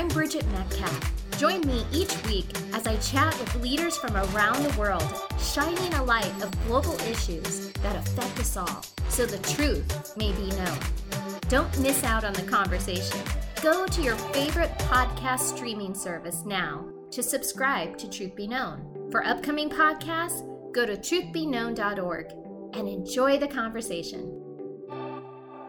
I'm Bridget Metcalf. Join me each week as I chat with leaders from around the world, shining a light of global issues that affect us all so the truth may be known. Don't miss out on the conversation. Go to your favorite podcast streaming service now to subscribe to Truth Be Known. For upcoming podcasts, go to truthbeknown.org and enjoy the conversation.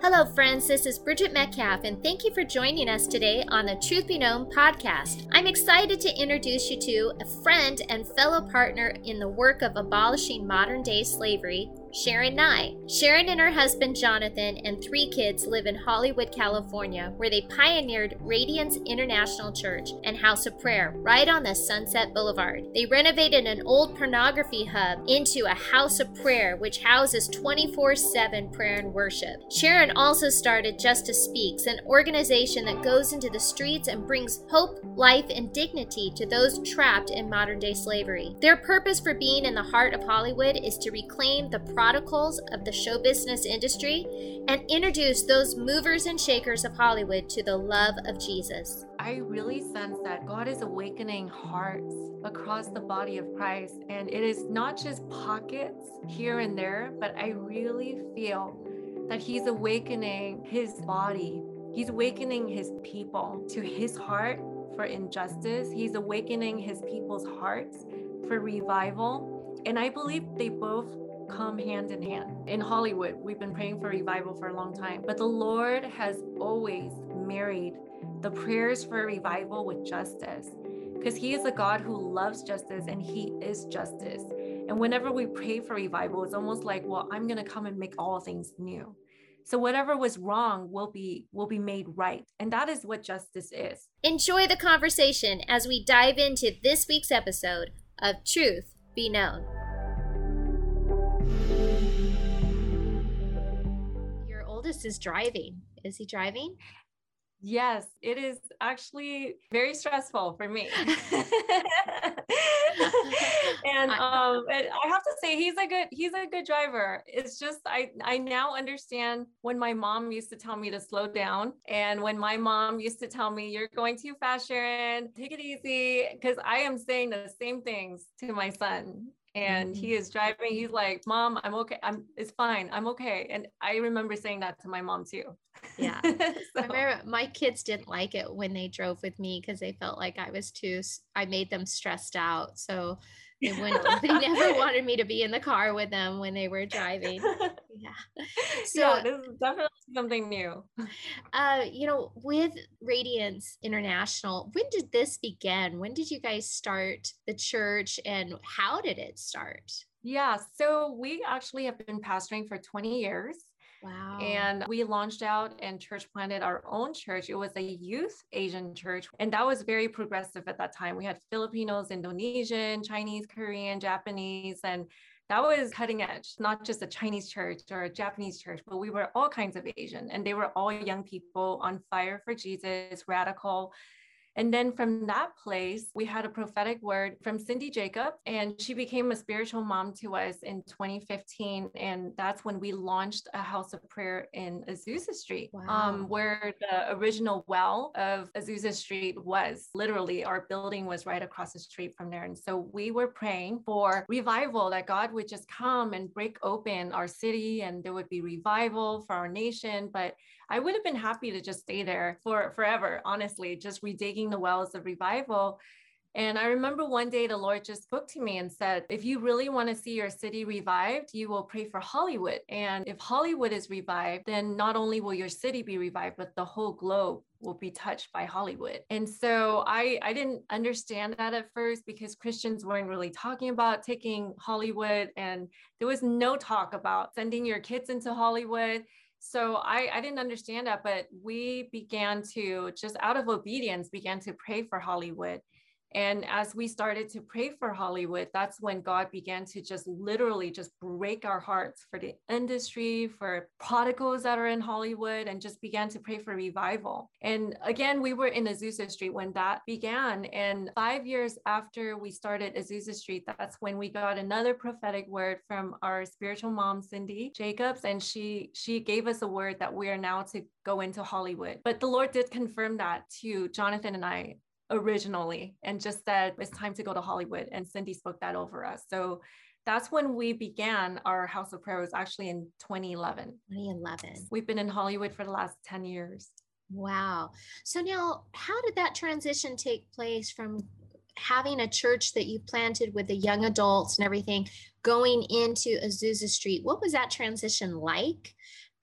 Hello, friends. This is Bridget Metcalf, and thank you for joining us today on the Truth Be Known podcast. I'm excited to introduce you to a friend and fellow partner in the work of abolishing modern day slavery, Sharon Nye. Sharon and her husband Jonathan and three kids live in Hollywood, California, where they pioneered Radiance International Church and House of Prayer right on the Sunset Boulevard. They renovated an old pornography hub into a house of prayer, which houses 24 7 prayer and worship. Sharon also started Justice Speaks, an organization that goes into the streets and brings hope, life, and dignity to those trapped in modern day slavery. Their purpose for being in the heart of Hollywood is to reclaim the prodigals of the show business industry and introduce those movers and shakers of Hollywood to the love of Jesus. I really sense that God is awakening hearts across the body of Christ. And it is not just pockets here and there, but I really feel that He's awakening His body. He's awakening His people to His heart for injustice. He's awakening His people's hearts for revival. And I believe they both come hand in hand. In Hollywood, we've been praying for revival for a long time, but the Lord has always married the prayers for revival with justice because He is a God who loves justice and He is justice. And whenever we pray for revival, it's almost like, well, I'm going to come and make all things new. So whatever was wrong will be will be made right. And that is what justice is. Enjoy the conversation as we dive into this week's episode of Truth Be Known. Oldest is driving. Is he driving? Yes, it is actually very stressful for me. and um and I have to say he's a good he's a good driver. It's just I I now understand when my mom used to tell me to slow down and when my mom used to tell me you're going too fast Sharon, take it easy because I am saying the same things to my son and he mm-hmm. is driving he's like mom i'm okay i'm it's fine i'm okay and i remember saying that to my mom too yeah so. i remember my kids didn't like it when they drove with me because they felt like i was too i made them stressed out so they wouldn't they never wanted me to be in the car with them when they were driving yeah so yeah, this is definitely something new uh you know with radiance international when did this begin when did you guys start the church and how did it start yeah so we actually have been pastoring for 20 years Wow. And we launched out and church planted our own church. It was a youth Asian church. And that was very progressive at that time. We had Filipinos, Indonesian, Chinese, Korean, Japanese, and that was cutting edge, not just a Chinese church or a Japanese church, but we were all kinds of Asian. And they were all young people on fire for Jesus, radical. And then from that place, we had a prophetic word from Cindy Jacob, and she became a spiritual mom to us in 2015. And that's when we launched a house of prayer in Azusa Street, um, wow. um, where the original well of Azusa Street was. Literally, our building was right across the street from there. And so we were praying for revival that God would just come and break open our city and there would be revival for our nation. But I would have been happy to just stay there for forever, honestly, just redigging the wells of revival. And I remember one day the Lord just spoke to me and said, if you really want to see your city revived, you will pray for Hollywood. And if Hollywood is revived, then not only will your city be revived, but the whole globe will be touched by Hollywood. And so I, I didn't understand that at first because Christians weren't really talking about taking Hollywood. And there was no talk about sending your kids into Hollywood so I, I didn't understand that but we began to just out of obedience began to pray for hollywood And as we started to pray for Hollywood, that's when God began to just literally just break our hearts for the industry, for prodigals that are in Hollywood, and just began to pray for revival. And again, we were in Azusa Street when that began. And five years after we started Azusa Street, that's when we got another prophetic word from our spiritual mom, Cindy Jacobs. And she she gave us a word that we are now to go into Hollywood. But the Lord did confirm that to Jonathan and I originally and just said it's time to go to Hollywood. And Cindy spoke that over us. So that's when we began our House of Prayer was actually in 2011. 2011. We've been in Hollywood for the last 10 years. Wow. So now how did that transition take place from having a church that you planted with the young adults and everything going into Azusa Street? What was that transition like?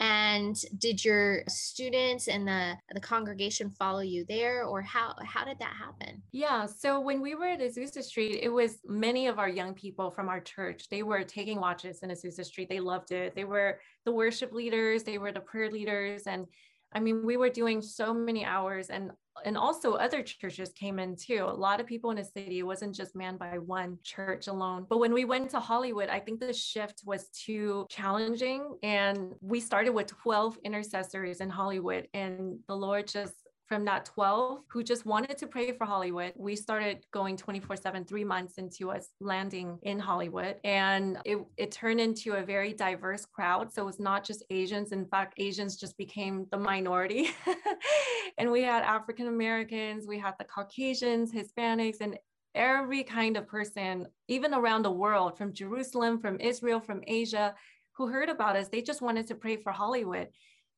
And did your students and the the congregation follow you there or how how did that happen? Yeah so when we were at azusa street it was many of our young people from our church. They were taking watches in azusa street. They loved it. They were the worship leaders. They were the prayer leaders. And I mean, we were doing so many hours and and also other churches came in too. A lot of people in the city. It wasn't just manned by one church alone. But when we went to Hollywood, I think the shift was too challenging. And we started with 12 intercessors in Hollywood. And the Lord just from that 12 who just wanted to pray for Hollywood. We started going 24 7, three months into us landing in Hollywood. And it, it turned into a very diverse crowd. So it was not just Asians. In fact, Asians just became the minority. and we had African Americans, we had the Caucasians, Hispanics, and every kind of person, even around the world, from Jerusalem, from Israel, from Asia, who heard about us. They just wanted to pray for Hollywood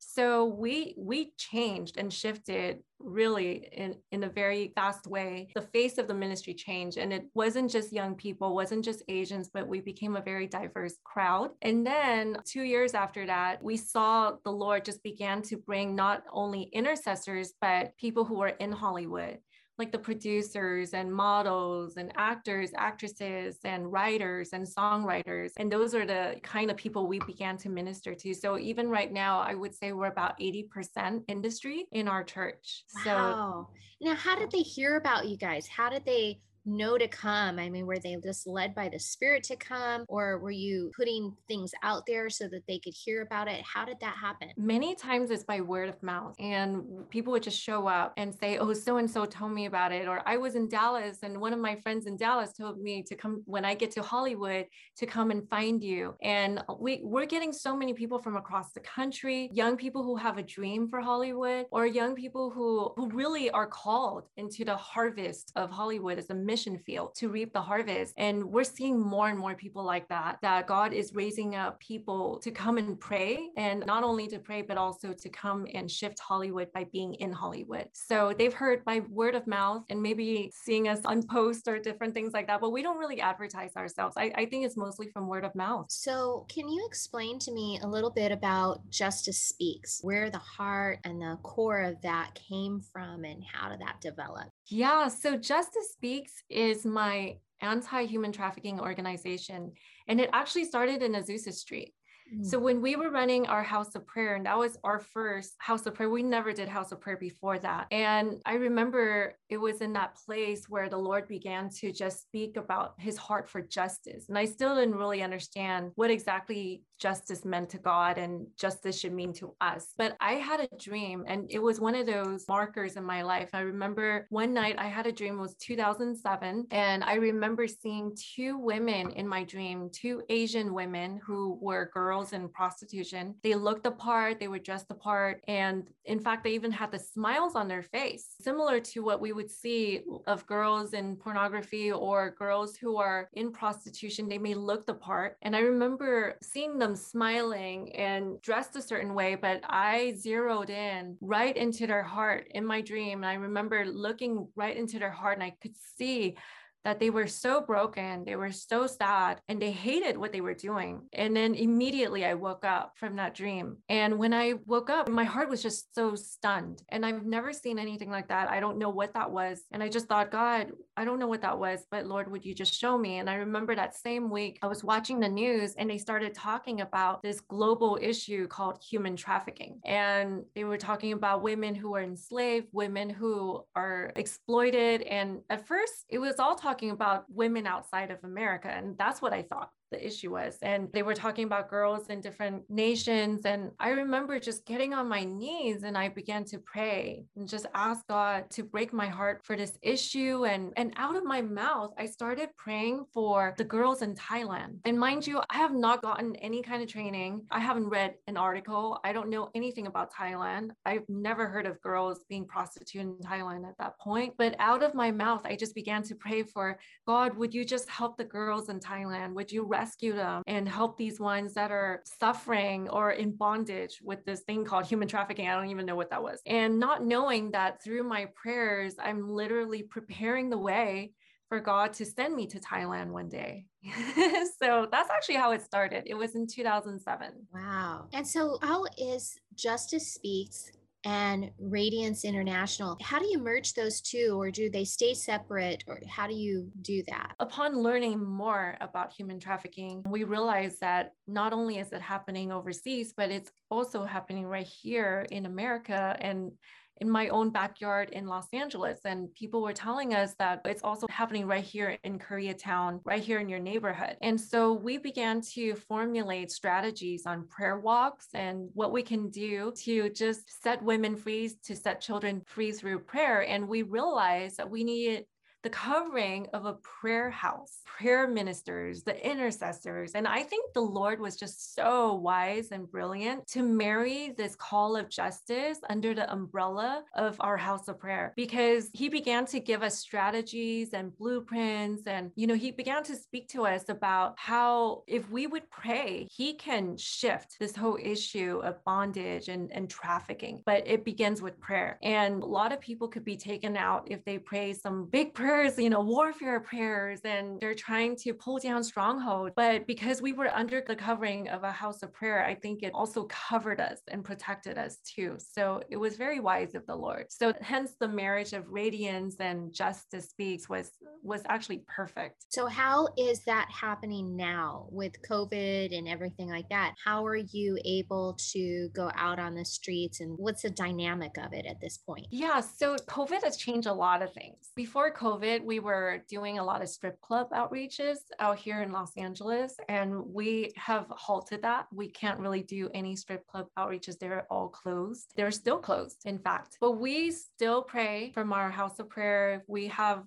so we we changed and shifted really in in a very fast way. The face of the ministry changed and it wasn't just young people wasn't just asians but we became a very diverse crowd. And then 2 years after that we saw the lord just began to bring not only intercessors but people who were in hollywood like the producers and models and actors, actresses and writers and songwriters. And those are the kind of people we began to minister to. So even right now, I would say we're about 80% industry in our church. Wow. So now how did they hear about you guys? How did they know to come? I mean, were they just led by the Spirit to come, or were you putting things out there so that they could hear about it? How did that happen? Many times it's by word of mouth, and people would just show up and say, Oh, so and so told me about it. Or I was in Dallas, and one of my friends in Dallas told me to come when I get to Hollywood to come and find you. And we, we're getting so many people from across the country, young people who have a dream for Hollywood, or young people who, who really are called into the harvest of Hollywood as a mission field to reap the harvest. And we're seeing more and more people like that, that God is raising up people to come and pray and not only to pray, but also to come and shift Hollywood by being in Hollywood. So they've heard by word of mouth and maybe seeing us on posts or different things like that, but we don't really advertise ourselves. I, I think it's mostly from word of mouth. So can you explain to me a little bit about Justice Speaks, where the heart and the core of that came from and how did that develop? Yeah, so Justice Speaks is my anti human trafficking organization, and it actually started in Azusa Street. So mm. when we were running our house of prayer, and that was our first house of prayer, we never did house of prayer before that. And I remember it was in that place where the Lord began to just speak about his heart for justice. And I still didn't really understand what exactly justice meant to God and justice should mean to us. But I had a dream, and it was one of those markers in my life. I remember one night I had a dream, it was 2007. And I remember seeing two women in my dream, two Asian women who were girls in prostitution. They looked apart, they were dressed apart. And in fact, they even had the smiles on their face, similar to what we would see of girls in pornography or girls who are in prostitution. They may look the part. And I remember seeing them smiling and dressed a certain way, but I zeroed in right into their heart in my dream. And I remember looking right into their heart and I could see that they were so broken, they were so sad, and they hated what they were doing. And then immediately I woke up from that dream. And when I woke up, my heart was just so stunned. And I've never seen anything like that. I don't know what that was. And I just thought, God, I don't know what that was, but Lord, would you just show me? And I remember that same week, I was watching the news and they started talking about this global issue called human trafficking. And they were talking about women who are enslaved, women who are exploited. And at first, it was all talking about women outside of America. And that's what I thought the issue was. And they were talking about girls in different nations. And I remember just getting on my knees and I began to pray and just ask God to break my heart for this issue. And, and out of my mouth, I started praying for the girls in Thailand. And mind you, I have not gotten any kind of training. I haven't read an article. I don't know anything about Thailand. I've never heard of girls being prostituted in Thailand at that point. But out of my mouth, I just began to pray for God, would you just help the girls in Thailand? Would you rescue them and help these ones that are suffering or in bondage with this thing called human trafficking. I don't even know what that was. And not knowing that through my prayers, I'm literally preparing the way for God to send me to Thailand one day. so that's actually how it started. It was in 2007. Wow. And so, how is Justice Speaks and Radiance International. How do you merge those two, or do they stay separate, or how do you do that? Upon learning more about human trafficking, we realized that not only is it happening overseas, but it's also happening right here in America. And in my own backyard in Los Angeles. And people were telling us that it's also happening right here in Koreatown, right here in your neighborhood. And so we began to formulate strategies on prayer walks and what we can do to just set women free, to set children free through prayer. And we realized that we needed the covering of a prayer house, prayer ministers, the intercessors. And I think the Lord was just so wise and brilliant to marry this call of justice under the umbrella of our house of prayer because he began to give us strategies and blueprints. And, you know, he began to speak to us about how if we would pray, he can shift this whole issue of bondage and, and trafficking. But it begins with prayer. And a lot of people could be taken out if they pray some big prayer prayers, you know, warfare prayers, and they're trying to pull down strongholds. But because we were under the covering of a house of prayer, I think it also covered us and protected us too. So it was very wise of the Lord. So hence the marriage of radiance and justice speaks was was actually perfect. So how is that happening now with COVID and everything like that? How are you able to go out on the streets and what's the dynamic of it at this point? Yeah, so COVID has changed a lot of things. Before COVID, COVID, we were doing a lot of strip club outreaches out here in Los Angeles, and we have halted that. We can't really do any strip club outreaches. They're all closed. They're still closed, in fact. But we still pray from our house of prayer. We have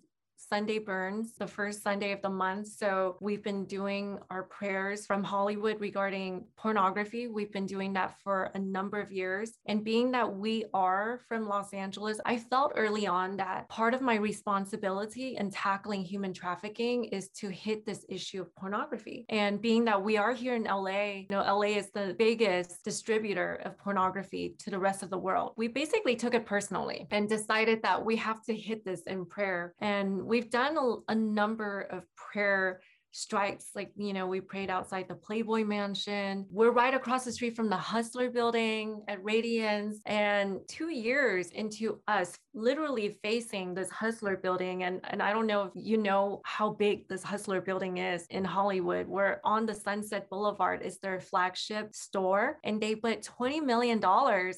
Sunday Burns, the first Sunday of the month. So we've been doing our prayers from Hollywood regarding pornography. We've been doing that for a number of years. And being that we are from Los Angeles, I felt early on that part of my responsibility in tackling human trafficking is to hit this issue of pornography. And being that we are here in LA, you know, LA is the biggest distributor of pornography to the rest of the world. We basically took it personally and decided that we have to hit this in prayer. And we've done a, a number of prayer strikes. Like, you know, we prayed outside the Playboy Mansion. We're right across the street from the Hustler building at Radiance. And two years into us literally facing this Hustler building, and, and I don't know if you know how big this Hustler building is in Hollywood. We're on the Sunset Boulevard, is their flagship store. And they put $20 million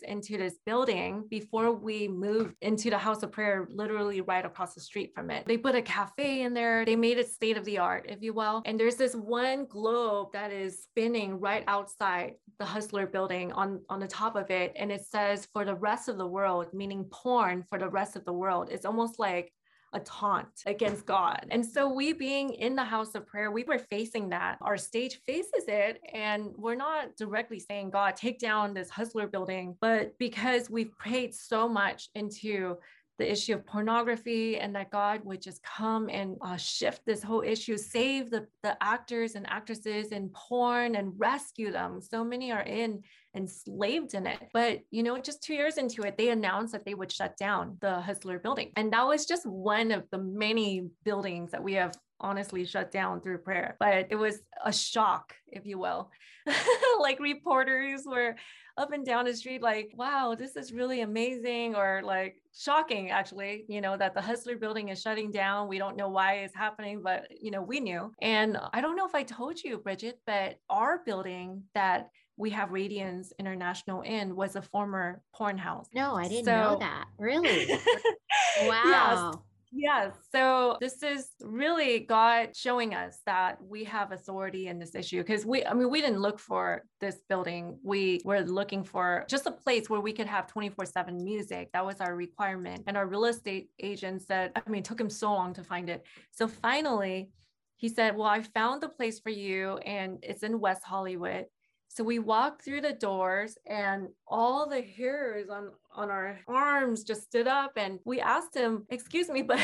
into this building before we moved into the House of Prayer, literally right across the street from it. They put a cafe in there. They made it state of the art, if you will well. And there's this one globe that is spinning right outside the Hustler building on, on the top of it. And it says for the rest of the world, meaning porn for the rest of the world. It's almost like a taunt against God. And so, we being in the house of prayer, we were facing that. Our stage faces it, and we're not directly saying, God, take down this hustler building. But because we've prayed so much into the issue of pornography and that God would just come and uh, shift this whole issue, save the, the actors and actresses in porn and rescue them. So many are in enslaved in it. But, you know, just two years into it, they announced that they would shut down the Hustler building. And that was just one of the many buildings that we have honestly shut down through prayer. But it was a shock, if you will. like reporters were up and down the street, like, wow, this is really amazing, or like shocking, actually, you know, that the Hustler building is shutting down. We don't know why it's happening, but, you know, we knew. And I don't know if I told you, Bridget, but our building that we have Radiance International in was a former porn house. No, I didn't so, know that. Really? wow. Yes. Yes. So this is really God showing us that we have authority in this issue because we, I mean, we didn't look for this building. We were looking for just a place where we could have 24 7 music. That was our requirement. And our real estate agent said, I mean, it took him so long to find it. So finally, he said, Well, I found the place for you and it's in West Hollywood. So we walked through the doors and all the hairs on, on our arms just stood up. And we asked him, Excuse me, but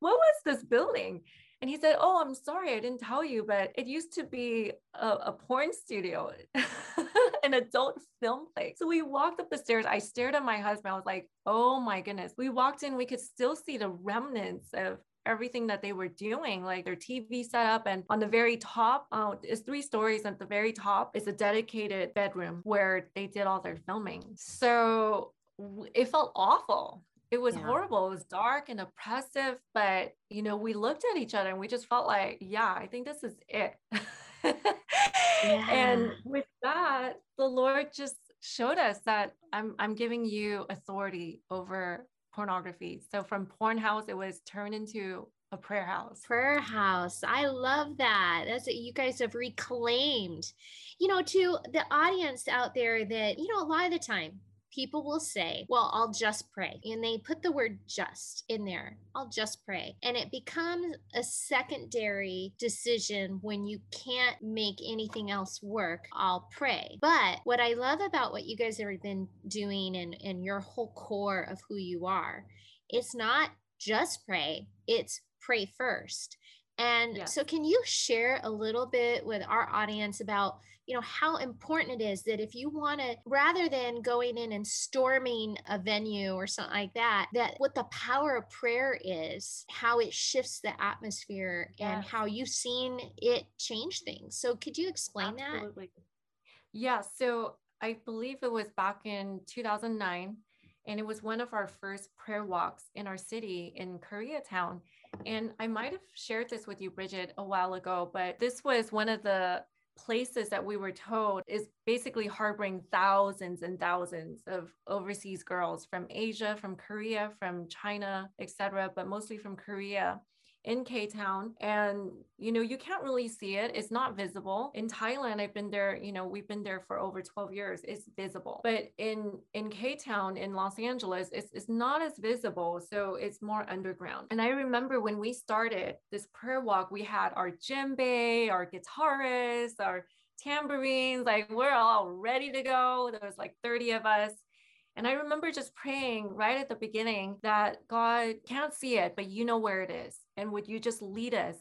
what was this building? And he said, Oh, I'm sorry, I didn't tell you, but it used to be a, a porn studio, an adult film place. So we walked up the stairs. I stared at my husband. I was like, Oh my goodness. We walked in, we could still see the remnants of everything that they were doing, like their TV setup. And on the very top, uh, is three stories. At the very top is a dedicated bedroom where they did all their filming. So it felt awful. It was yeah. horrible. It was dark and oppressive. But, you know, we looked at each other and we just felt like, yeah, I think this is it. yeah. And with that, the Lord just showed us that I'm, I'm giving you authority over pornography. So from porn house, it was turned into a prayer house. Prayer house. I love that. That's what you guys have reclaimed. You know, to the audience out there that, you know, a lot of the time people will say, Well, I'll just pray. And they put the word just in there. I'll just pray. And it becomes a secondary decision when you can't make anything else work. I'll pray. But what I love about what you guys have been doing and, and your whole core of who you are, it's not just pray, it's pray first. And yes. so, can you share a little bit with our audience about you know how important it is that if you want to rather than going in and storming a venue or something like that that what the power of prayer is how it shifts the atmosphere and how you've seen it change things. So could you explain Absolutely. that yeah so i believe it was back in 2009 and it was one of our first prayer walks in our city in koreatown. And i might have shared this with you bridget a while ago but this was one of the places that we were told is basically harboring thousands and thousands of overseas girls from Asia, from Korea, from China, etc., but mostly from Korea in K Town. And, you know, you can't really see it. It's not visible. In Thailand, I've been there, you know, we've been there for over 12 years. It's visible. But in in K Town in Los Angeles, it's, it's not as visible. So it's more underground. And I remember when we started this prayer walk, we had our djembe, our guitarists, our tambourines, like we're all ready to go. There was like 30 of us. And I remember just praying right at the beginning that God can't see it, but you know where it is. And would you just lead us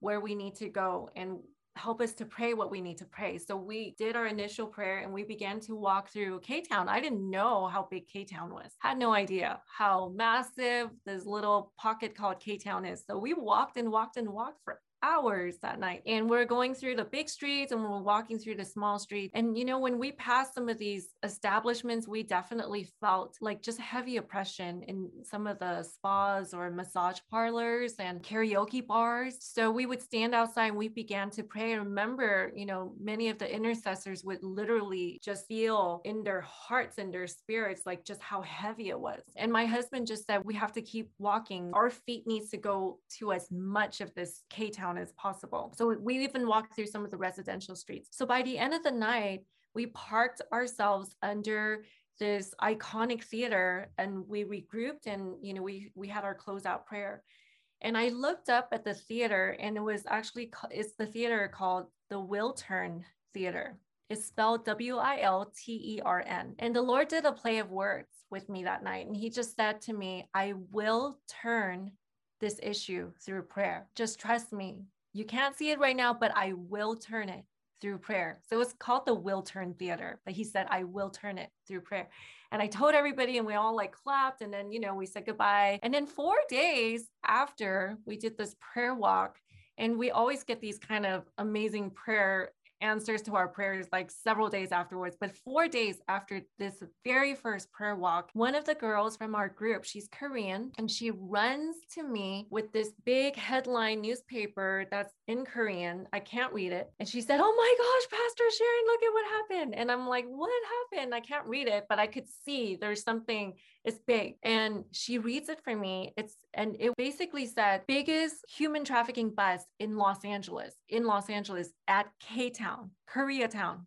where we need to go and help us to pray what we need to pray. So we did our initial prayer and we began to walk through K Town. I didn't know how big K Town was, had no idea how massive this little pocket called K Town is. So we walked and walked and walked for hours that night. And we're going through the big streets and we're walking through the small streets. And, you know, when we passed some of these establishments, we definitely felt like just heavy oppression in some of the spas or massage parlors and karaoke bars. So we would stand outside and we began to pray. And remember, you know, many of the intercessors would literally just feel in their hearts and their spirits, like just how heavy it was. And my husband just said, we have to keep walking. Our feet needs to go to as much of this K Town as possible. So we even walked through some of the residential streets. So by the end of the night, we parked ourselves under this iconic theater and we regrouped and you know we we had our closeout prayer and i looked up at the theater and it was actually it's the theater called the wiltern theater it's spelled w-i-l-t-e-r-n and the lord did a play of words with me that night and he just said to me i will turn this issue through prayer. Just trust me. You can't see it right now, but I will turn it. through prayer. So it's called the Will Turn Theater. But he said, I will turn it through prayer. And I told everybody, and we all like clapped. And then, you know, we said goodbye. And then four days after we did this prayer walk, and we always get these kind of amazing prayer answers to our prayers like several days afterwards. But four days after this very first prayer walk, one of the girls from our group, she's Korean, and she runs to me with this big headline newspaper that's in Korean. I can't read it. And she said, Oh my gosh, Pastor Sharon, look at what happened. And I'm like, What happened? I can't read it, but I could see there's something it's big. And she reads it for me. It's and it basically said biggest human trafficking bust in Los Angeles, in Los Angeles at K Town, Koreatown.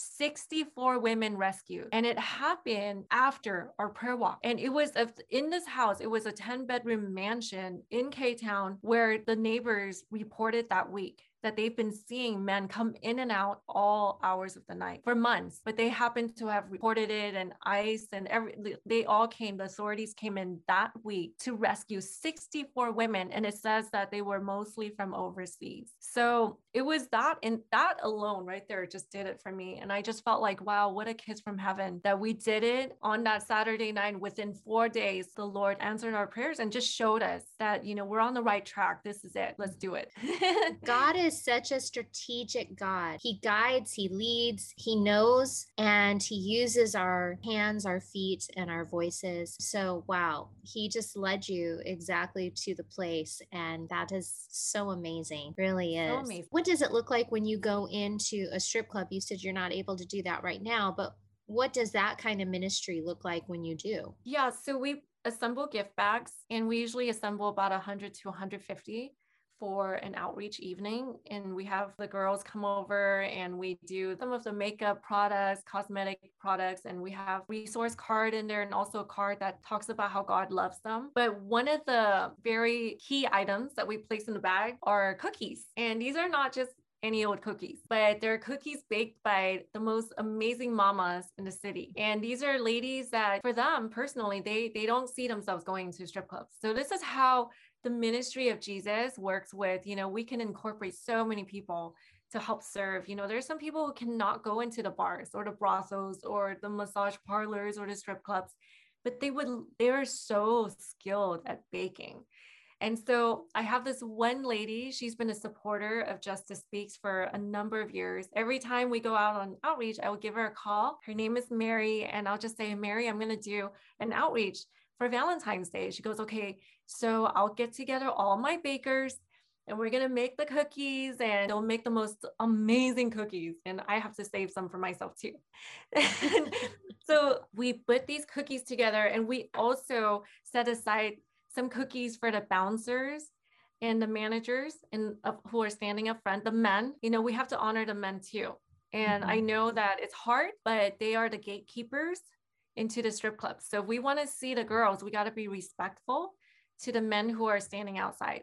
64 women rescued and it happened after our prayer walk and it was a, in this house it was a 10 bedroom mansion in k-town where the neighbors reported that week that they've been seeing men come in and out all hours of the night for months, but they happened to have reported it and ICE and every they all came, the authorities came in that week to rescue 64 women. And it says that they were mostly from overseas. So it was that and that alone right there just did it for me. And I just felt like, wow, what a kiss from heaven that we did it on that Saturday night. Within four days, the Lord answered our prayers and just showed us that, you know, we're on the right track. This is it. Let's do it. God is is such a strategic God. He guides, He leads, He knows, and He uses our hands, our feet, and our voices. So, wow, He just led you exactly to the place. And that is so amazing. Really is. So amazing. What does it look like when you go into a strip club? You said you're not able to do that right now, but what does that kind of ministry look like when you do? Yeah, so we assemble gift bags and we usually assemble about 100 to 150 for an outreach evening and we have the girls come over and we do some of the makeup products cosmetic products and we have resource card in there and also a card that talks about how god loves them but one of the very key items that we place in the bag are cookies and these are not just any old cookies, but they're cookies baked by the most amazing mamas in the city. And these are ladies that for them personally, they they don't see themselves going to strip clubs. So this is how the ministry of Jesus works with, you know, we can incorporate so many people to help serve. You know, there's some people who cannot go into the bars or the brothels or the massage parlors or the strip clubs, but they would, they're so skilled at baking. And so I have this one lady, she's been a supporter of Justice Speaks for a number of years. Every time we go out on outreach, I will give her a call. Her name is Mary, and I'll just say, Mary, I'm going to do an outreach for Valentine's Day. She goes, Okay, so I'll get together all my bakers and we're gonna make the cookies and they'll make the most amazing cookies. And I have to save some for myself too. so we put these cookies together and we also set aside some cookies for the bouncers and the managers and uh, who are standing up front, the men, you know, we have to honor the men too. And mm-hmm. I know that it's hard, but they are the gatekeepers into the strip clubs. So if we want to see the girls, we got to be respectful to the men who are standing outside.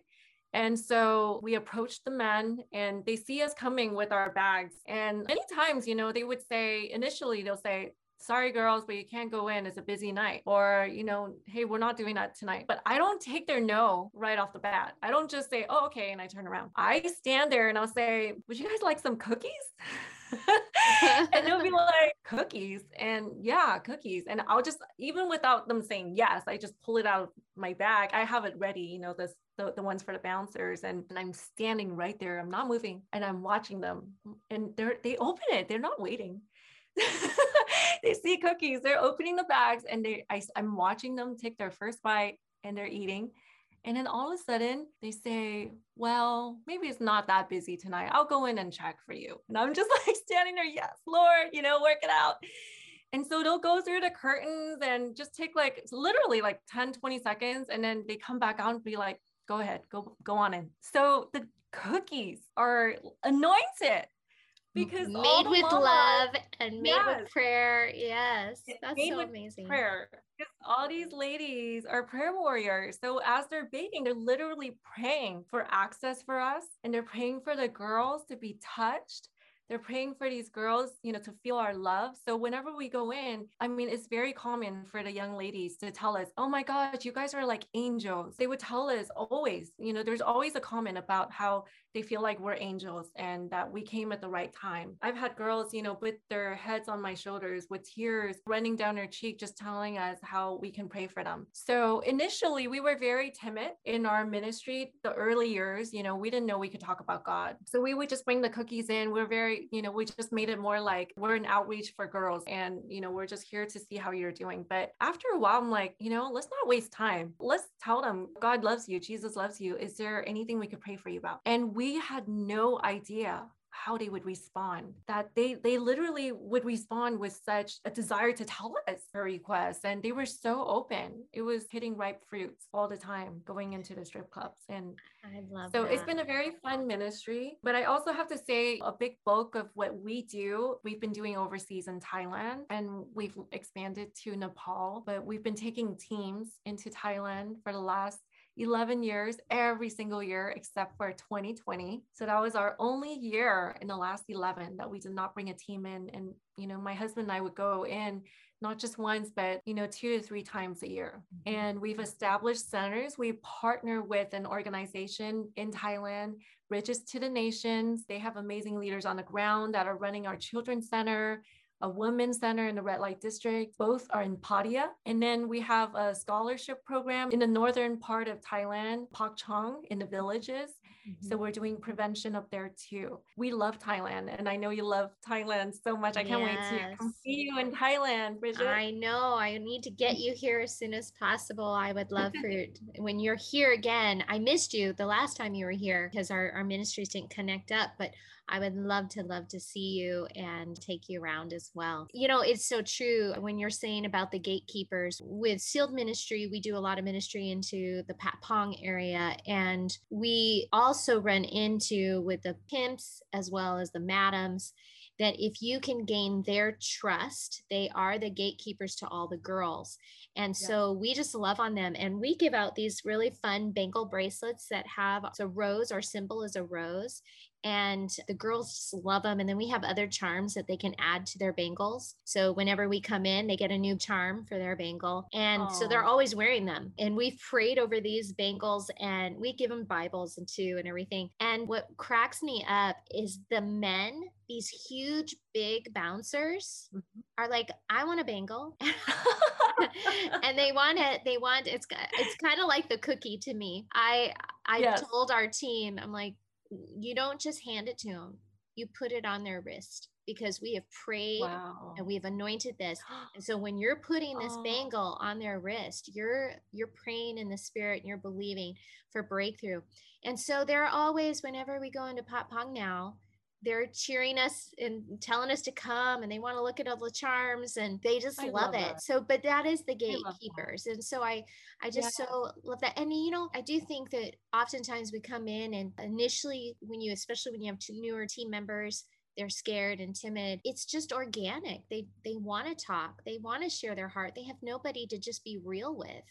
And so we approached the men and they see us coming with our bags. And many times, you know, they would say, initially, they'll say, sorry girls but you can't go in it's a busy night or you know hey we're not doing that tonight but i don't take their no right off the bat i don't just say oh okay and i turn around i stand there and i'll say would you guys like some cookies and they'll be like cookies and yeah cookies. And i'll just even without them saying yes i just pull it out of my bag. I have it ready you know this the, the ones for the bouncers and, and i'm standing right there. I'm not moving and i'm watching them. And they're they open it. They're not waiting. They see cookies. They're opening the bags and they I, i'm watching them take their first bite and they're eating and then all of a sudden they say, well, maybe it's not that busy tonight. I'll go in and check for you. And I'm just like standing there, yes, Lord, you know, work it out. And so they'll go through the curtains and just take like literally like 10, 20 seconds. And then they come back out and be like, go ahead, go, go on in. So the cookies are anointed because made with mama, love and made yes. with prayer. Yes, that's so amazing. Prayer. Because all these ladies are prayer warriors. So as they're bathing, they're literally praying for access for us and they're praying for the girls to be touched they're praying for these girls, you know, to feel our love. So whenever we go in, I mean, it's very common for the young ladies to tell us, oh my gosh, you guys are like angels. They would tell us always, you know, there's always a comment about how they feel like we're angels and that we came at the right time. I've had girls, you know, put their heads on my shoulders with tears running down their cheek, just telling us how we can pray for them. So initially, we were very timid in our ministry. The early years, you know, we didn't know we could talk about God. So we would just bring the cookies in. We're very, you know, we just made it more like we're an outreach for girls and, you know, we're just here to see how you're doing. But after a while, I'm like, you know, let's not waste time. Let's tell them God loves you, Jesus loves you. Is there anything we could pray for you about? And we we had no idea how they would respond that they they literally would respond with such a desire to tell us their requests and they were so open it was hitting ripe fruits all the time going into the strip clubs and I love so that. it's been a very fun ministry but i also have to say a big bulk of what we do we've been doing overseas in thailand and we've expanded to nepal but we've been taking teams into thailand for the last 11 years every single year except for 2020. So that was our only year in the last 11 that we did not bring a team in. And, you know, my husband and I would go in not just once, but, you know, two to three times a year. Mm-hmm. And we've established centers. We partner with an organization in Thailand, Bridges to the Nations. They have amazing leaders on the ground that are running our children's center a women's center in the red light district. Both are in Pattaya. And then we have a scholarship program in the northern part of Thailand, Pak Chong in the villages. Mm-hmm. So we're doing prevention up there too. We love Thailand. And I know you love Thailand so much. I can't yes. wait to come see you in Thailand, Bridget. I know. I need to get you here as soon as possible. I would love for you when you're here again. I missed you the last time you were here because our, our ministries didn't connect up, but I would love to love to see you and take you around as well. You know, it's so true when you're saying about the gatekeepers. With Sealed Ministry, we do a lot of ministry into the Patpong area and we also run into with the pimps as well as the madams that if you can gain their trust, they are the gatekeepers to all the girls. And yeah. so we just love on them. And we give out these really fun bangle bracelets that have a rose, our symbol is a rose and the girls just love them. And then we have other charms that they can add to their bangles. So whenever we come in, they get a new charm for their bangle. And Aww. so they're always wearing them. And we've prayed over these bangles and we give them Bibles and too and everything. And what cracks me up is the men, these huge, big bouncers mm-hmm. are like, I want a bangle. and they want it they want it's it's kind of like the cookie to me i i yes. told our team i'm like you don't just hand it to them you put it on their wrist because we have prayed wow. and we've anointed this and so when you're putting this oh. bangle on their wrist you're you're praying in the spirit and you're believing for breakthrough and so there are always whenever we go into Patpong now they're cheering us and telling us to come and they want to look at all the charms and they just love, love, it. that. so but that is the gatekeepers and so i i just yeah. so love that. And you know i do think that oftentimes we come in and initially when you especially when you have two newer team members they're scared and timid. It's just organic. They they want to talk. They want to share their heart. They have nobody to just be real with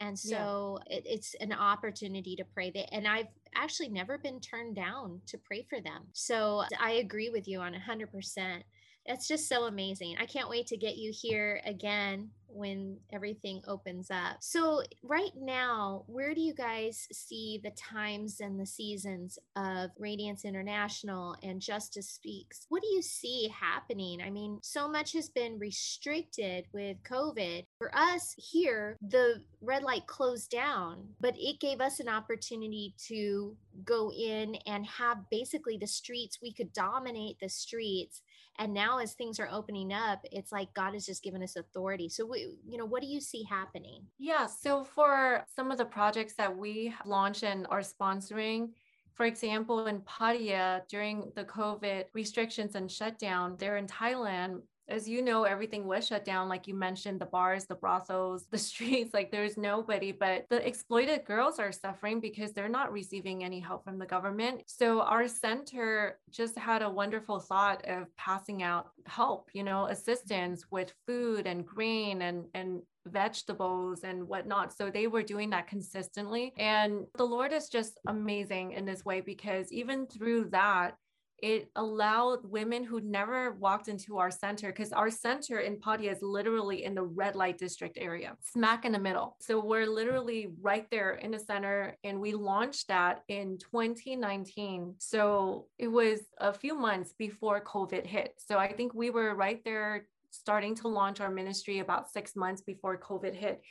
and so yeah. it, it's an opportunity to pray that and i've actually never been turned down to pray for them so i agree with you on 100% it's just so amazing. I can't wait to get you here again when everything opens up. So, right now, where do you guys see the times and the seasons of Radiance International and Justice Speaks? What do you see happening? I mean, so much has been restricted with COVID. For us here, the red light closed down, but it gave us an opportunity to go in and have basically the streets, we could dominate the streets and now as things are opening up it's like god has just given us authority. So we, you know what do you see happening? Yeah so for some of the projects that we launch and are sponsoring for example, in Pattaya, during the COVID restrictions and shutdown, there in Thailand, as you know, everything was shut down. Like you mentioned, the bars, the brothels, the streets, like there's nobody. But the exploited girls are suffering because they're not receiving any help from the government. So our center just had a wonderful thought of passing out help, you know, assistance with food and grain and, and vegetables and whatnot. So they were doing that consistently. And the Lord is just amazing in this way because even through that, it allowed women who'd never walked into our center because our center in Pattaya is literally in the red light district area, smack in the middle. So we're literally right there in the center, and we launched that in 2019. So it was a few months before COVID hit. So I think we were right there starting to launch our ministry about six months before COVID hit.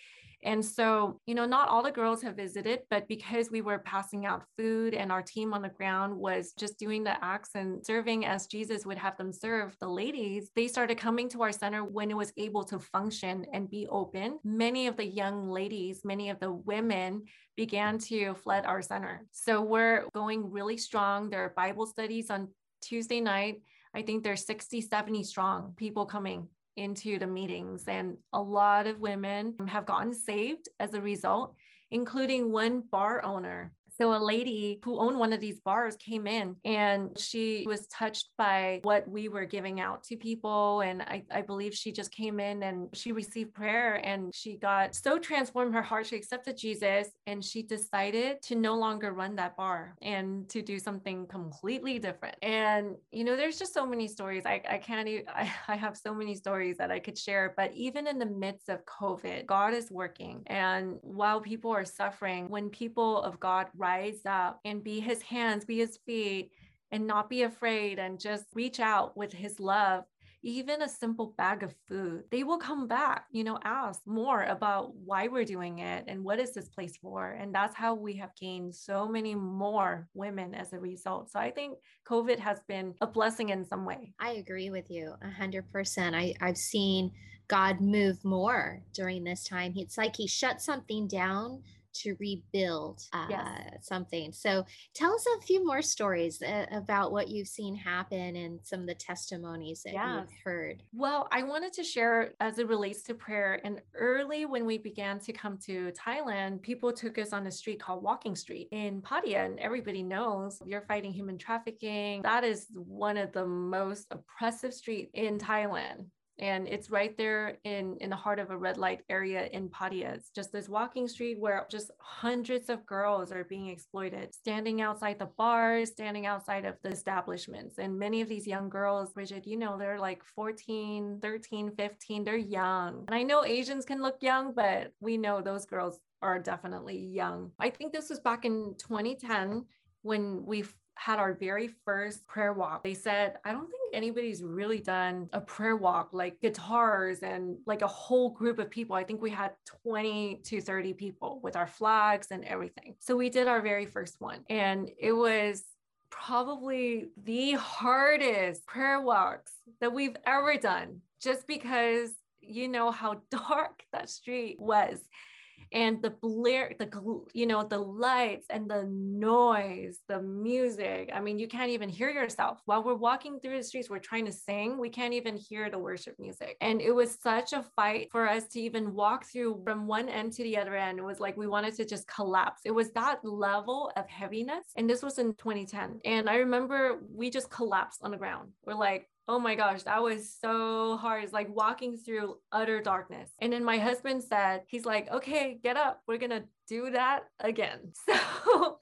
And so, you know, not all the girls have visited, but because we were passing out food and our team on the ground was just doing the acts and serving as Jesus would have them serve the ladies, they started coming to our center when it was able to function and be open. Many of the young ladies, many of the women began to flood our center. So we're going really strong. There are Bible studies on Tuesday night. I think there's 60, 70 strong people coming into the meetings. And a lot of women have gotten saved as a result, including one bar owner so a lady who owned one of these bars came in and she was touched by what we were giving out to people. And I, I believe she just came in and she received prayer and she got so transformed her heart. She accepted Jesus and she decided to no longer run that bar and to do something completely different. And, you know, there's just so many stories. I, I can't even, I, I have so many stories that I could share. But even in the midst of COVID, God is working. And while people are suffering, when people of God rise up and be his hands, be his feet, and not be afraid and just reach out with his love even a simple bag of food, they will come back, you know, ask more about why we're doing it and what is this place for. And that's how we have gained so many more women as a result. So I think COVID has been a blessing in some way. I agree with you a hundred percent. I, I've seen God move more during this time. It's like he shut something down to rebuild uh, yes. something. So tell us a few more stories uh, about what you've seen happen and some of the testimonies that yes. you've heard. Well, I wanted to share as it relates to prayer. And early when we began to come to Thailand, people took us on a street called Walking Street in Pattaya. And everybody knows you're fighting human trafficking. That is one of the most oppressive street in Thailand and it's right there in in the heart of a red light area in Pattaya. It's just this walking street where just hundreds of girls are being exploited, standing outside the bars, standing outside of the establishments. And many of these young girls, Bridget, you know, they're like 14, 13, 15, they're young. And I know Asians can look young, but we know those girls are definitely young. I think this was back in 2010 when we had our very first prayer walk. They said, I don't think anybody's really done a prayer walk like guitars and like a whole group of people. I think we had 20 to 30 people with our flags and everything. So we did our very first one, and it was probably the hardest prayer walks that we've ever done just because you know how dark that street was and the blare the you know the lights and the noise the music. I mean you can't even hear yourself. While we're walking through the streets we're trying to sing we can't even hear the worship music. And it was such a fight for us to even walk through from one end to the other end. It was like we wanted to just collapse. It was that level of heaviness. And this was in 2010 and i remember we just collapsed on the ground. We're like Oh my gosh, that was so hard. It's like walking through utter darkness. And then my husband said, he's like, okay, get up. We're going to do that again. So,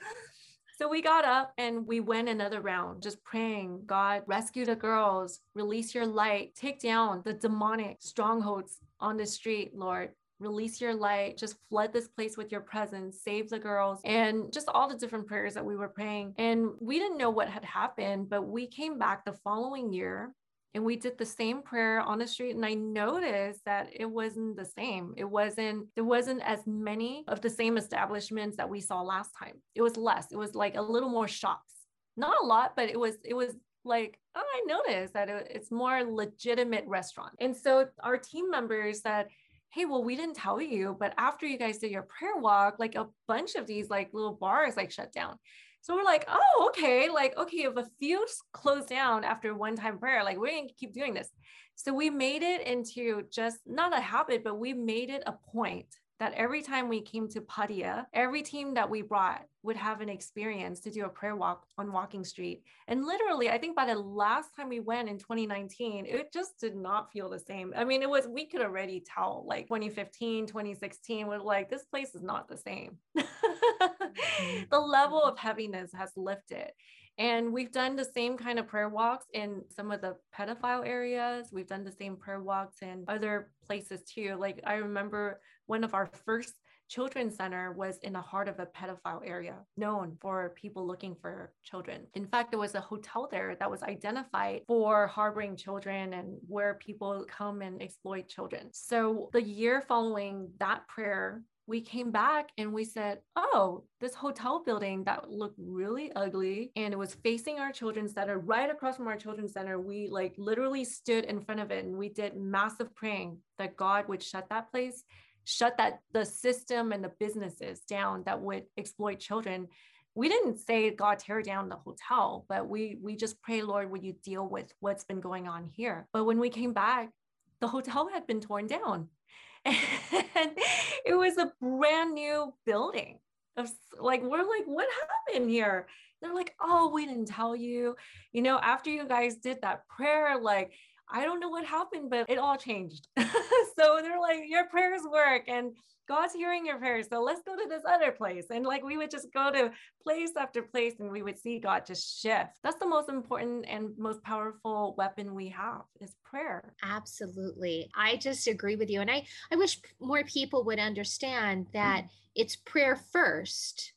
so we got up and we went another round, just praying, God, rescue the girls, release your light, take down the demonic strongholds on the street, Lord release your light, just flood this place with your presence, save the girls, and just all the different prayers that we were praying. And we didn't know what had happened, but we came back the following year and we did the same prayer on the street and i noticed that it wasn't the same. It wasn't there wasn't as many of the same establishments that we saw last time. It was less. It was like a little more shops. Not a lot but it was it was like oh i noticed that it, it's more legitimate restaurant. And so our team members said hey, well, we didn't tell you, but after you guys did your prayer walk, like a bunch of these like little bars like shut down. So we're like, oh, okay, like, okay, if a few close down after one time prayer, like we're gonna keep doing this. So we made it into just not a habit, but we made it a point that every time we came to Pattaya, every team that we brought would have an experience to do a prayer walk on Walking Street. And literally, I think by the last time we went in 2019, it just did not feel the same. I mean, it was, we could already tell like 2015, 2016, we're like, this place is not the same. Mm-hmm. the level of heaviness has lifted. And we've done the same kind of prayer walks in some of the pedophile areas. We've done the same prayer walks in other places too. Like I remember one of our first children's center was in the heart of a pedophile area known for people looking for children. In fact, there was a hotel there that was identified for harboring children and where people come and exploit children. So the year following that prayer, we came back and we said, Oh, this hotel building that looked really ugly and it was facing our children's center right across from our children's center. We like literally stood in front of it and we did massive praying that God would shut that place, shut that the system and the businesses down that would exploit children. We didn't say God tear down the hotel, but we we just pray, Lord, would you deal with what's been going on here? But when we came back, the hotel had been torn down and it was a brand new building of like we're like what happened here? They're like oh we didn't tell you. You know after you guys did that prayer like I don't know what happened, but it all changed. so they're like, your prayers work and God's hearing your prayers. So let's go to this other place. And like we would just go to place after place and we would see God just shift. That's the most important and most powerful weapon we have is prayer. Absolutely. I just agree with you. And I, I wish more people would understand that mm. it's prayer first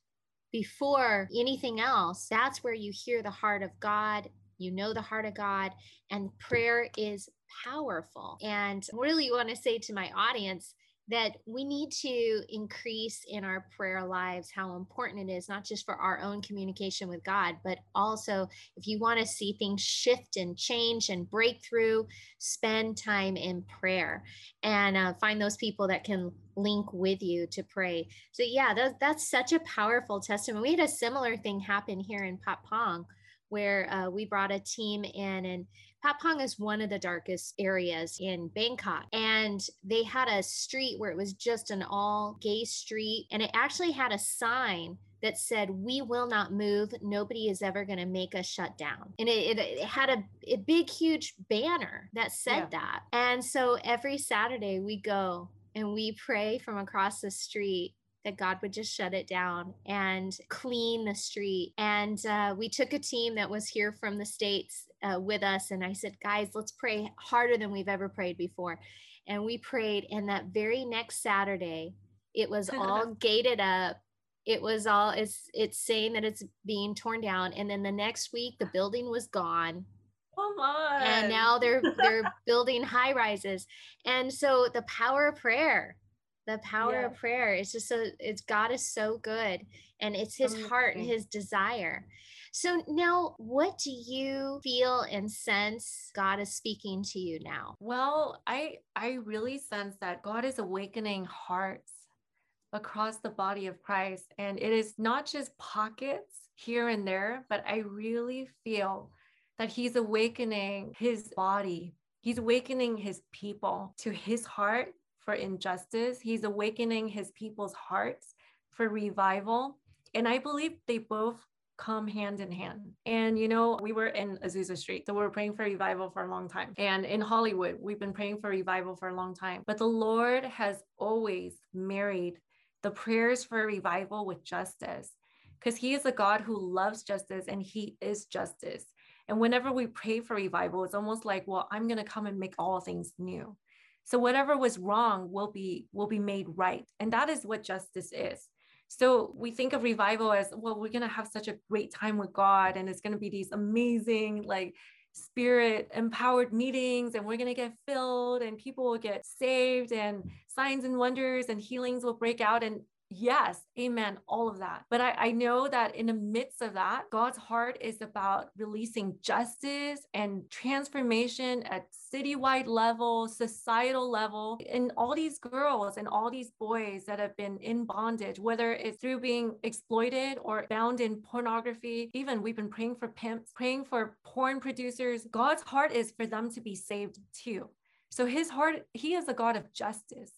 before anything else. That's where you hear the heart of God you know the heart of God, and prayer is powerful. And really want to say to my audience that we need to increase in our prayer lives how important it is, not just for our own communication with God, but also if you want to see things shift and change and breakthrough, spend time in prayer and uh, find those people that can link with you to pray. So, yeah, that, that's such a powerful testimony. We had a similar thing happen here in Patpong where uh, we brought a team in and Patpong is one of the darkest areas in Bangkok. And they had a street where it was just an all gay street. And it actually had a sign that said, We will not move. Nobody is ever going to make us shut down. And it, it, it had a, a, big, huge banner that said yeah. that. And so every Saturday we go and we pray from across the street that God would just shut it down and clean the street. And uh, we took a team that was here from the States uh, with us. And I said, guys, let's pray harder than we've ever prayed before. And we prayed. And that very next Saturday, it was all gated up. It was all, it's, it's saying that it's being torn down. And then the next week, the building was gone. Come on. And now they're they're building high rises. And so the power of prayer the power yeah. of prayer it's just so it's god is so good and it's his Amazing. heart and his desire so now what do you feel and sense god is speaking to you now well i i really sense that god is awakening hearts across the body of christ and it is not just pockets here and there but i really feel that he's awakening his body He's awakening his people to his heart for injustice. He's awakening his people's hearts for revival. And I believe they both come hand in hand. And, you know, we were in Azusa Street, so we were praying for revival for a long time. And in Hollywood, we've been praying for revival for a long time. But the Lord has always married the prayers for revival with justice because He is a God who loves justice and He is justice. And whenever we pray for revival, it's almost like, well, I'm going to come and make all things new. So whatever was wrong will be will be made right. And that is what justice is. So we think of revival as well, we're going to have such a great time with God and it's going to be these amazing like spirit empowered meetings and we're going to get filled and people will get saved and signs and wonders and healings will break out and Yes, amen, all of that. But I, I, know that in the midst of that, God's heart is about releasing justice and transformation at citywide level, societal level, and all these girls and all these boys that have been in bondage, whether it's through being exploited or bound in pornography. Even we've been praying for pimps, praying for porn producers. God's heart is for them to be saved too. So his heart, he is a God of justice.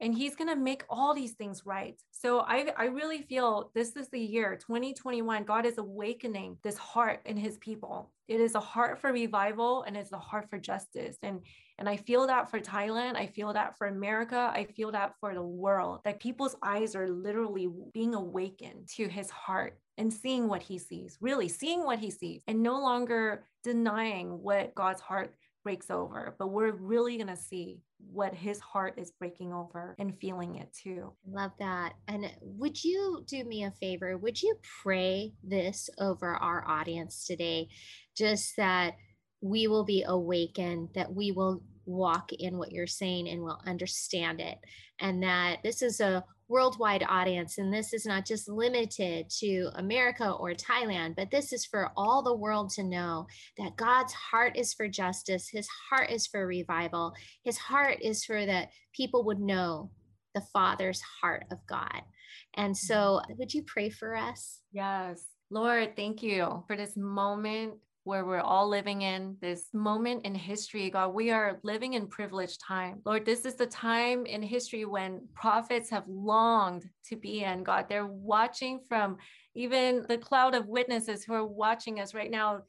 And he's going to make all these things right. So I, I really feel this is the year 2021. God is awakening this heart in his people. It is a heart for revival and it's a heart for justice. And and I feel that for Thailand. I feel that for America. I feel that for the world. That people's eyes are literally being awakened to his heart and seeing what he sees, really seeing what he sees, and no longer denying what God's heart breaks over, but we're really going to see what his heart is breaking over and feeling it too. I love that. And would you do me a favor? Would you pray this over our audience today? Just that we will be awakened, that we will walk in what you're saying and will understand it. And that this is a worldwide audience. And this is not just limited to America or Thailand, but this is for all the world to know that God's heart is for justice. His heart is for revival. His heart is for that people would know the Father's heart of God. And so, would you pray for us? Yes. Lord, thank you for this moment where we're all living in this moment in history, God. We are living in privileged time. Lord, this is the time in history when prophets have longed to be in, God. They're watching from even the cloud of witnesses who are watching us right now.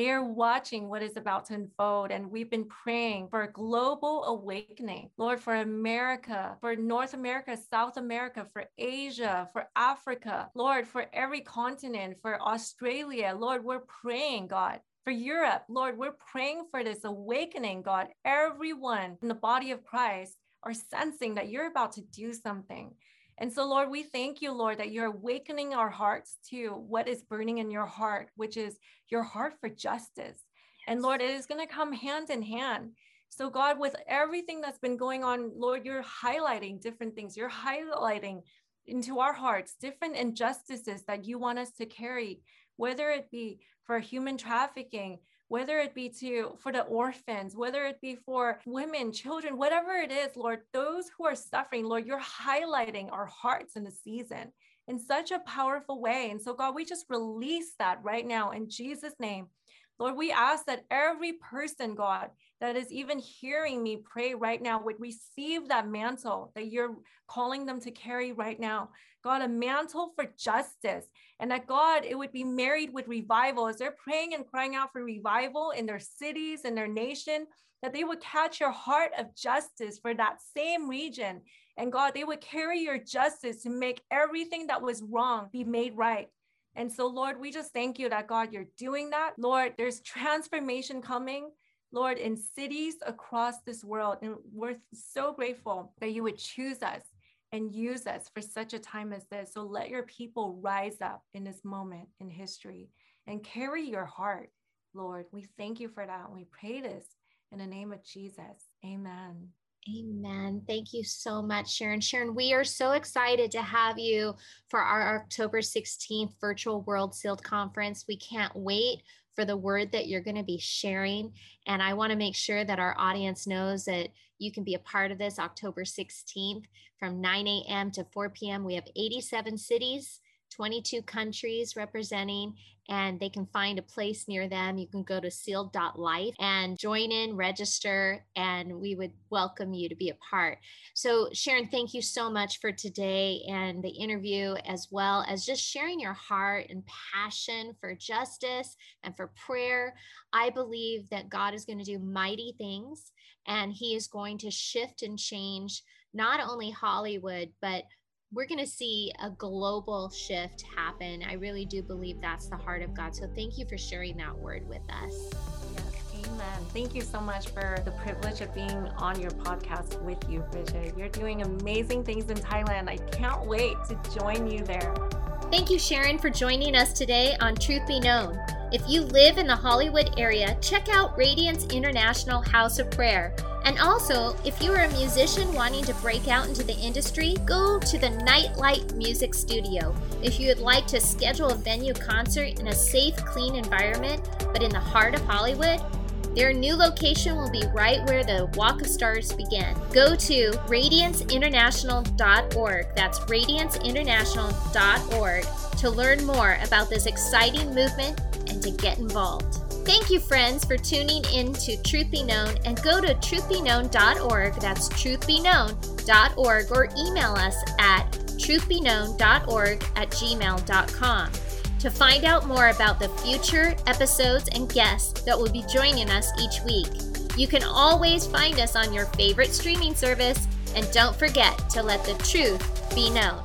They are watching what is about to unfold. And we've been praying for a global awakening, Lord, for America, for North America, South America, for Asia, for Africa, Lord, for every continent, for Australia. Lord, we're praying, God, for Europe, Lord, we're praying for this awakening, God. Everyone in the body of Christ are sensing that you're about to do something. And so, Lord, we thank you, Lord, that you're awakening our hearts to what is burning in your heart, which is your heart for justice. And Lord, it is going to come hand in hand. So, God, with everything that's been going on, Lord, you're highlighting different things. You're highlighting into our hearts different injustices that you want us to carry, whether it be for human trafficking, whether it be to for the orphans, whether it be for women, children, whatever it is, Lord, those who are suffering, Lord, you're highlighting our hearts in the season in such a powerful way. And so, God, we just release that right now in Jesus' name. Lord, we ask that every person, God, that is even hearing me pray right now would receive that mantle that you're calling them to carry right now. God, a mantle for justice. And that God, it would be married with revival as they're praying and crying out for revival in their cities, in their nation, that they would catch your heart of justice for that same region. And God, they would carry your justice to make everything that was wrong be made right. And so, Lord, we just thank you that God, you're doing that. Lord, there's transformation coming. Lord, in cities across this world. And we're so grateful that you would choose us and use us for such a time as this. So let your people rise up in this moment in history and carry your heart, Lord. We thank you for that. We pray this in the name of Jesus. Amen. Amen. Thank you so much, Sharon. Sharon, we are so excited to have you for our October 16th virtual World Sealed Conference. We can't wait for the word that you're going to be sharing. And I want to make sure that our audience knows that you can be a part of this October 16th from 9 a.m. to 4 p.m. We have 87 cities 22 countries representing, and they can find a place near them. You can go to sealed.life and join in, register, and we would welcome you to be a part. So, Sharon, thank you so much for today and the interview, as well as just sharing your heart and passion for justice and for prayer. I believe that God is going to do mighty things and He is going to shift and change not only Hollywood, but we're going to see a global shift happen. I really do believe that's the heart of God. So thank you for sharing that word with us. Yes, amen. Thank you so much for the privilege of being on your podcast with you, Bridget. You're doing amazing things in Thailand. I can't wait to join you there. Thank you, Sharon, for joining us today on Truth Be Known. If you live in the Hollywood area, check out Radiance International House of Prayer. And also, if you are a musician wanting to break out into the industry, go to the Nightlight Music Studio. If you would like to schedule a venue concert in a safe, clean environment, but in the heart of Hollywood, their new location will be right where the Walk of Stars began. Go to radianceinternational.org. That's radianceinternational.org to learn more about this exciting movement and to get involved. Thank you, friends, for tuning in to Truth Be Known and go to truthbeknown.org. That's truthbeknown.org or email us at truthbeknown.org at gmail.com. To find out more about the future episodes and guests that will be joining us each week, you can always find us on your favorite streaming service and don't forget to let the truth be known.